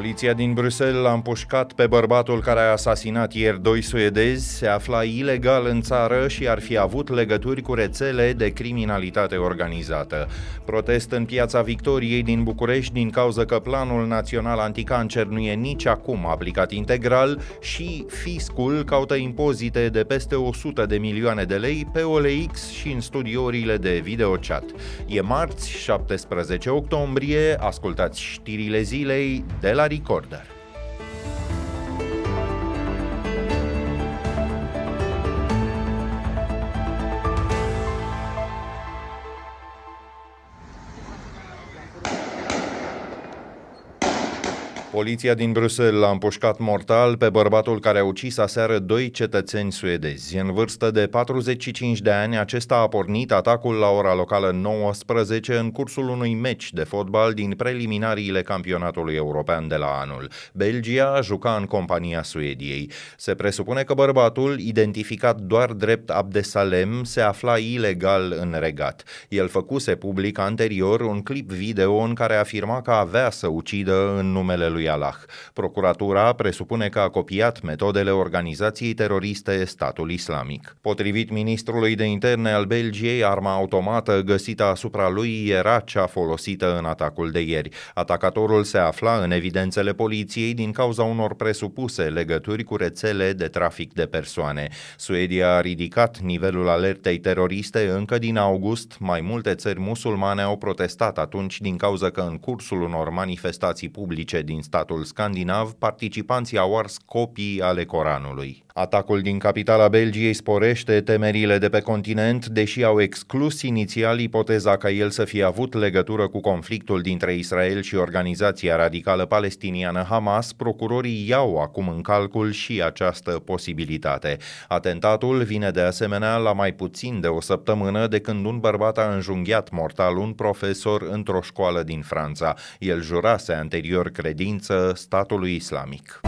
Poliția din Bruxelles l-a împușcat pe bărbatul care a asasinat ieri doi suedezi, se afla ilegal în țară și ar fi avut legături cu rețele de criminalitate organizată. Protest în piața Victoriei din București din cauza că Planul Național Anticancer nu e nici acum aplicat integral și fiscul caută impozite de peste 100 de milioane de lei pe OLX și în studiourile de videochat. E marți, 17 octombrie, ascultați știrile zilei de la la Recorder. Poliția din Bruxelles l-a împușcat mortal pe bărbatul care a ucis aseară doi cetățeni suedezi. În vârstă de 45 de ani, acesta a pornit atacul la ora locală 19 în cursul unui meci de fotbal din preliminariile campionatului european de la anul. Belgia juca în compania Suediei. Se presupune că bărbatul, identificat doar drept Abdesalem, se afla ilegal în regat. El făcuse public anterior un clip video în care afirma că avea să ucidă în numele lui Allah. Procuratura presupune că a copiat metodele organizației teroriste Statul Islamic. Potrivit ministrului de interne al Belgiei, arma automată găsită asupra lui era cea folosită în atacul de ieri. Atacatorul se afla în evidențele poliției din cauza unor presupuse legături cu rețele de trafic de persoane. Suedia a ridicat nivelul alertei teroriste încă din august. Mai multe țări musulmane au protestat atunci din cauza că în cursul unor manifestații publice din statul scandinav, participanții au ars copii ale Coranului. Atacul din capitala Belgiei sporește temerile de pe continent, deși au exclus inițial ipoteza ca el să fie avut legătură cu conflictul dintre Israel și organizația radicală palestiniană Hamas, procurorii iau acum în calcul și această posibilitate. Atentatul vine de asemenea la mai puțin de o săptămână de când un bărbat a înjunghiat mortal un profesor într-o școală din Franța. El jurase anterior credință statului islamic.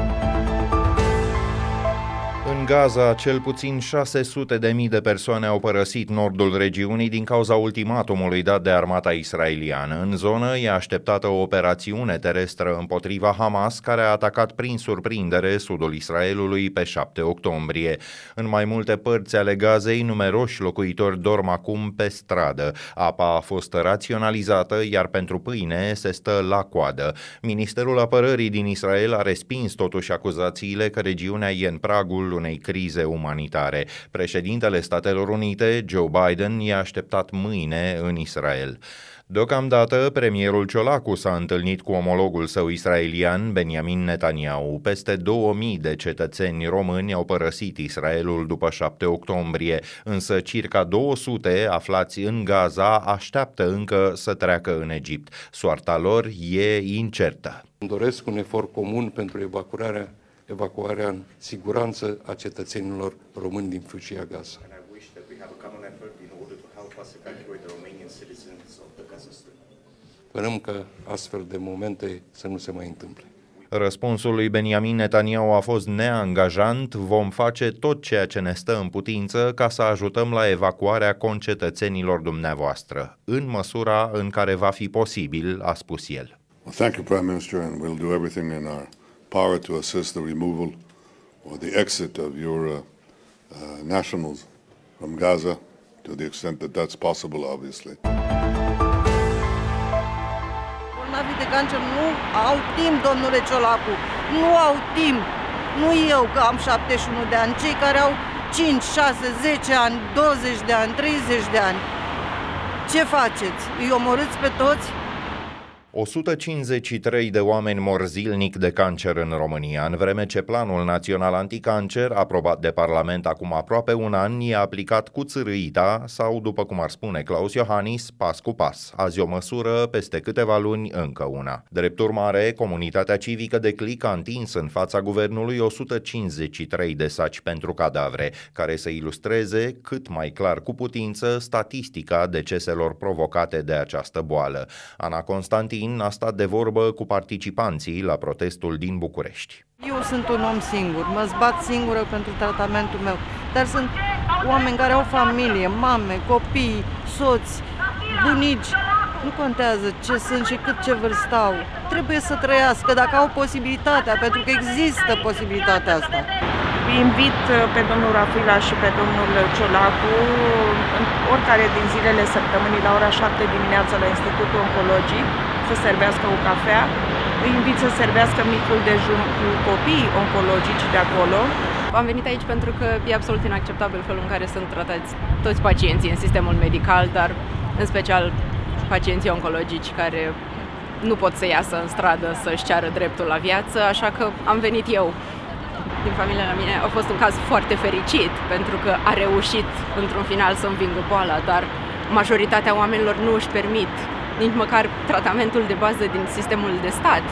În Gaza, cel puțin 600 de mii de persoane au părăsit nordul regiunii din cauza ultimatumului dat de armata israeliană. În zonă e așteptată o operațiune terestră împotriva Hamas, care a atacat prin surprindere sudul Israelului pe 7 octombrie. În mai multe părți ale Gazei, numeroși locuitori dorm acum pe stradă. Apa a fost raționalizată, iar pentru pâine se stă la coadă. Ministerul Apărării din Israel a respins totuși acuzațiile că regiunea e în pragul unei crize umanitare. Președintele Statelor Unite, Joe Biden, i-a așteptat mâine în Israel. Deocamdată, premierul Ciolacu s-a întâlnit cu omologul său israelian, Benjamin Netanyahu. Peste 2000 de cetățeni români au părăsit Israelul după 7 octombrie, însă circa 200 aflați în Gaza așteaptă încă să treacă în Egipt. Soarta lor e incertă. Îmi doresc un efort comun pentru evacuarea evacuarea în siguranță a cetățenilor români din Fâșia Gaza. Sperăm că astfel de momente să nu se mai întâmple. Răspunsul lui Benjamin Netanyahu a fost neangajant, vom face tot ceea ce ne stă în putință ca să ajutăm la evacuarea concetățenilor dumneavoastră, în măsura în care va fi posibil, a spus el. Well, thank you, Prime Minister, and we'll do everything in our power to assist the removal or the exit of your uh, uh, nationals from Gaza to the extent that that's possible, obviously. Bolnavii de cancer nu au timp, domnule Ciolacu, nu au timp. Nu eu, că am 71 de ani, cei care au 5, 6, 10 ani, 20 de ani, 30 de ani. Ce faceți? Îi omorâți pe toți? 153 de oameni mor zilnic de cancer în România, în vreme ce Planul Național Anticancer, aprobat de Parlament acum aproape un an, e aplicat cu țărâita sau, după cum ar spune Claus Iohannis, pas cu pas. Azi o măsură, peste câteva luni încă una. Drept urmare, comunitatea civică de clic a întins în fața guvernului 153 de saci pentru cadavre, care să ilustreze cât mai clar cu putință statistica deceselor provocate de această boală. Ana Constantin Martin a stat de vorbă cu participanții la protestul din București. Eu sunt un om singur, mă zbat singură pentru tratamentul meu, dar sunt oameni care au familie, mame, copii, soți, bunici Nu contează ce sunt și cât ce vârstă au. Trebuie să trăiască dacă au posibilitatea, pentru că există posibilitatea asta. Invit uh, pe domnul Rafila și pe domnul Ciolacu în oricare din zilele săptămânii la ora 7 dimineața la Institutul Oncologic să servească o cafea. Îi invit să servească micul dejun cu copii oncologici de acolo. Am venit aici pentru că e absolut inacceptabil felul în care sunt tratați toți pacienții în sistemul medical, dar în special pacienții oncologici care nu pot să iasă în stradă să-și ceară dreptul la viață, așa că am venit eu. Din familia la mine a fost un caz foarte fericit pentru că a reușit într-un final să învingă boala, dar majoritatea oamenilor nu își permit nici măcar tratamentul de bază din sistemul de stat.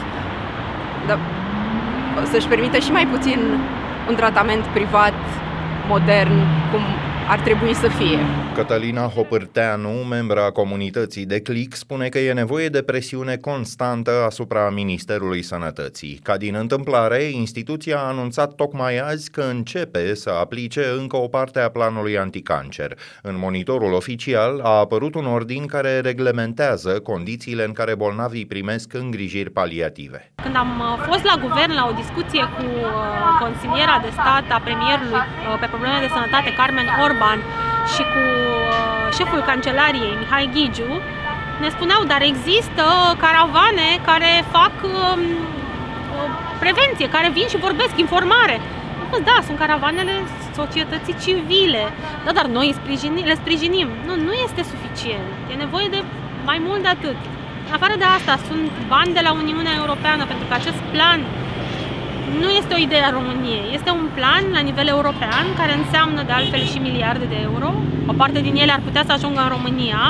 Dar să-și permită și mai puțin un tratament privat, modern, cum ar trebui să fie. Cătălina Hopârteanu, membra comunității de CLIC, spune că e nevoie de presiune constantă asupra Ministerului Sănătății. Ca din întâmplare, instituția a anunțat tocmai azi că începe să aplice încă o parte a planului anticancer. În monitorul oficial a apărut un ordin care reglementează condițiile în care bolnavii primesc îngrijiri paliative. Când am uh, fost la guvern la o discuție cu uh, consiliera de stat a premierului uh, pe probleme de sănătate, Carmen Orban, Orban și cu uh, șeful cancelariei, Mihai Ghigiu, ne spuneau, dar există caravane care fac um, prevenție, care vin și vorbesc, informare. Da, sunt caravanele societății civile, da, dar noi le sprijinim. Nu, nu este suficient. E nevoie de mai mult de atât. În afară de asta, sunt bani de la Uniunea Europeană pentru că acest plan nu este o idee a României, este un plan la nivel european care înseamnă de altfel și miliarde de euro. O parte din ele ar putea să ajungă în România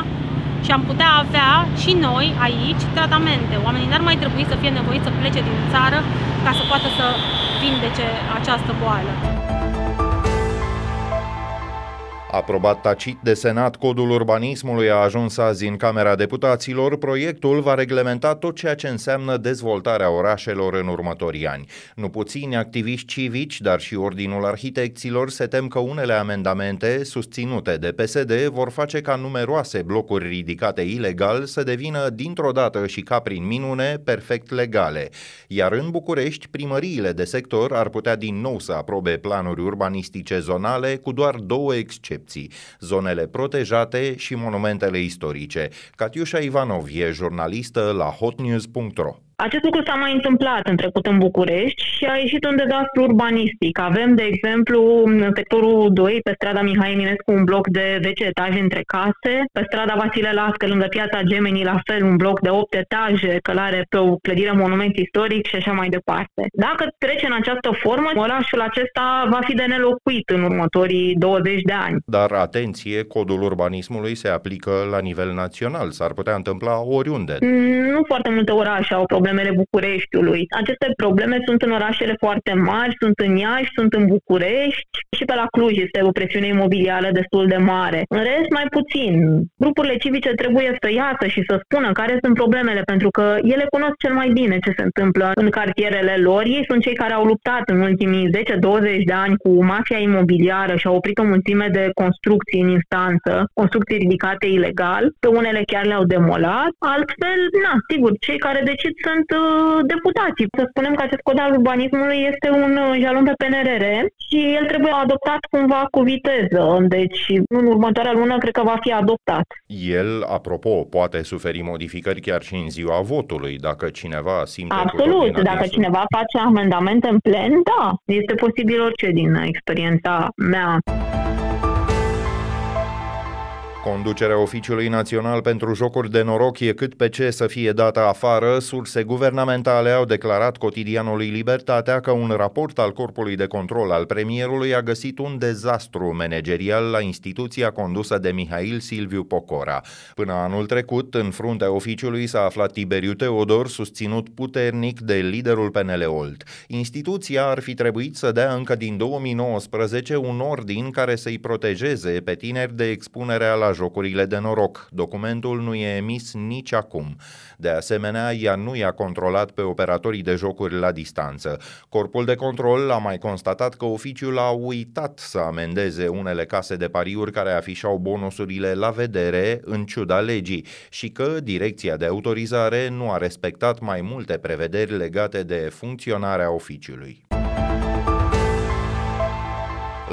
și am putea avea și noi aici tratamente. Oamenii n-ar mai trebui să fie nevoiți să plece din țară ca să poată să vindece această boală. Aprobat tacit de Senat, codul urbanismului a ajuns azi în Camera Deputaților. Proiectul va reglementa tot ceea ce înseamnă dezvoltarea orașelor în următorii ani. Nu puțini activiști civici, dar și Ordinul Arhitecților se tem că unele amendamente susținute de PSD vor face ca numeroase blocuri ridicate ilegal să devină dintr-o dată și ca prin minune perfect legale. Iar în București, primăriile de sector ar putea din nou să aprobe planuri urbanistice zonale cu doar două excepții excepții, zonele protejate și monumentele istorice. Catiușa Ivanov e jurnalistă la hotnews.ro. Acest lucru s-a mai întâmplat în trecut în București și a ieșit un dezastru urbanistic. Avem, de exemplu, în sectorul 2, pe strada Mihai Eminescu, un bloc de 10 etaje între case, pe strada Vasile Lască, lângă piața Gemenii, la fel, un bloc de 8 etaje, călare pe o clădire monument istoric și așa mai departe. Dacă trece în această formă, orașul acesta va fi de nelocuit în următorii 20 de ani. Dar, atenție, codul urbanismului se aplică la nivel național. S-ar putea întâmpla oriunde. Nu foarte multe orașe au probleme problemele Bucureștiului. Aceste probleme sunt în orașele foarte mari, sunt în Iași, sunt în București și pe la Cluj este o presiune imobiliară destul de mare. În rest, mai puțin. Grupurile civice trebuie să iasă și să spună care sunt problemele, pentru că ele cunosc cel mai bine ce se întâmplă în cartierele lor. Ei sunt cei care au luptat în ultimii 10-20 de ani cu mafia imobiliară și au oprit o mulțime de construcții în instanță, construcții ridicate ilegal, pe unele chiar le-au demolat, altfel, na, sigur, cei care decid sunt sunt uh, deputații. Să spunem că acest cod al urbanismului este un uh, jalon pe PNRR și el trebuie adoptat cumva cu viteză. Deci, în următoarea lună, cred că va fi adoptat. El, apropo, poate suferi modificări chiar și în ziua votului, dacă cineva simte Absolut, dacă cineva face amendamente în plen, da, este posibil orice din experiența mea. Conducerea Oficiului Național pentru Jocuri de Noroc e cât pe ce să fie dată afară. Surse guvernamentale au declarat cotidianului Libertatea că un raport al Corpului de Control al premierului a găsit un dezastru managerial la instituția condusă de Mihail Silviu Pocora. Până anul trecut, în fruntea oficiului s-a aflat Tiberiu Teodor, susținut puternic de liderul PNL Olt. Instituția ar fi trebuit să dea încă din 2019 un ordin care să-i protejeze pe tineri de expunerea la la jocurile de noroc. Documentul nu e emis nici acum. De asemenea, ea nu i-a controlat pe operatorii de jocuri la distanță. Corpul de control a mai constatat că oficiul a uitat să amendeze unele case de pariuri care afișau bonusurile la vedere în ciuda legii și că direcția de autorizare nu a respectat mai multe prevederi legate de funcționarea oficiului.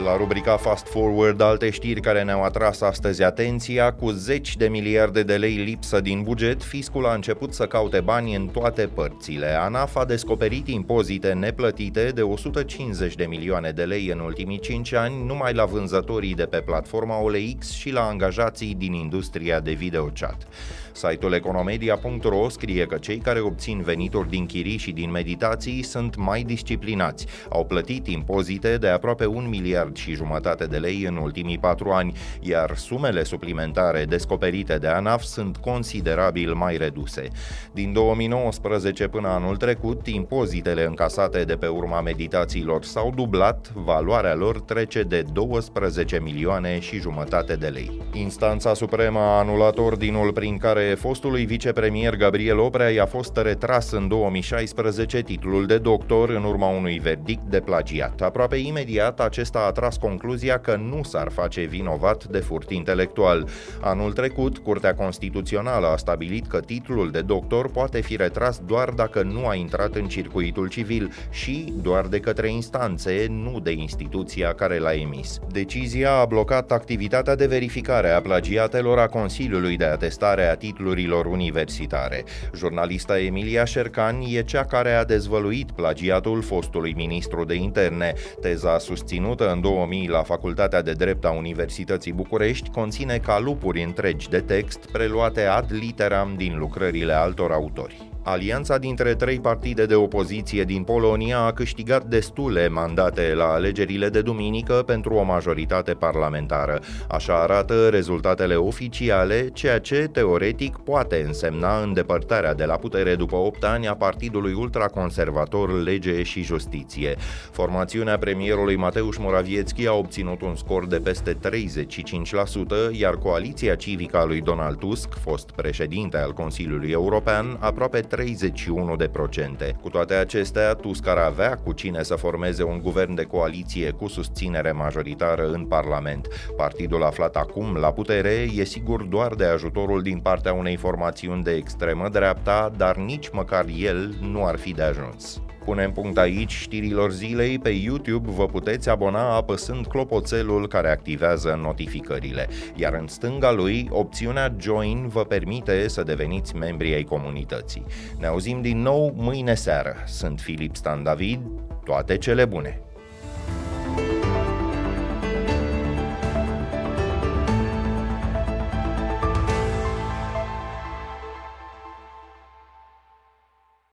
La rubrica Fast Forward, alte știri care ne-au atras astăzi atenția, cu zeci de miliarde de lei lipsă din buget, fiscul a început să caute bani în toate părțile. ANAF a descoperit impozite neplătite de 150 de milioane de lei în ultimii 5 ani numai la vânzătorii de pe platforma OLX și la angajații din industria de videochat. Site-ul economedia.ro scrie că cei care obțin venituri din chirii și din meditații sunt mai disciplinați. Au plătit impozite de aproape un miliard și jumătate de lei în ultimii patru ani, iar sumele suplimentare descoperite de ANAF sunt considerabil mai reduse. Din 2019 până anul trecut, impozitele încasate de pe urma meditațiilor s-au dublat, valoarea lor trece de 12 milioane și jumătate de lei. Instanța Supremă a anulat ordinul prin care fostului vicepremier Gabriel Oprea i-a fost retras în 2016 titlul de doctor în urma unui verdict de plagiat. Aproape imediat, acesta a tras concluzia că nu s-ar face vinovat de furt intelectual. Anul trecut, Curtea Constituțională a stabilit că titlul de doctor poate fi retras doar dacă nu a intrat în circuitul civil și doar de către instanțe, nu de instituția care l-a emis. Decizia a blocat activitatea de verificare a plagiatelor a Consiliului de Atestare a titlurilor titlurilor universitare. Jurnalista Emilia Șercan e cea care a dezvăluit plagiatul fostului ministru de interne. Teza susținută în 2000 la Facultatea de Drept a Universității București conține calupuri întregi de text preluate ad literam din lucrările altor autori. Alianța dintre trei partide de opoziție din Polonia a câștigat destule mandate la alegerile de duminică pentru o majoritate parlamentară. Așa arată rezultatele oficiale, ceea ce teoretic poate însemna îndepărtarea de la putere după 8 ani a partidului ultraconservator Lege și Justiție. Formațiunea premierului Mateusz Morawiecki a obținut un scor de peste 35%, iar coaliția civică a lui Donald Tusk, fost președinte al Consiliului European, aproape 31%. Cu toate acestea, Tusk ar avea cu cine să formeze un guvern de coaliție cu susținere majoritară în Parlament. Partidul aflat acum la putere e sigur doar de ajutorul din partea unei formațiuni de extremă dreapta, dar nici măcar el nu ar fi de ajuns punem punct aici știrilor zilei. Pe YouTube vă puteți abona apăsând clopoțelul care activează notificările, iar în stânga lui, opțiunea Join vă permite să deveniți membri ai comunității. Ne auzim din nou mâine seară. Sunt Filip Stan David, toate cele bune!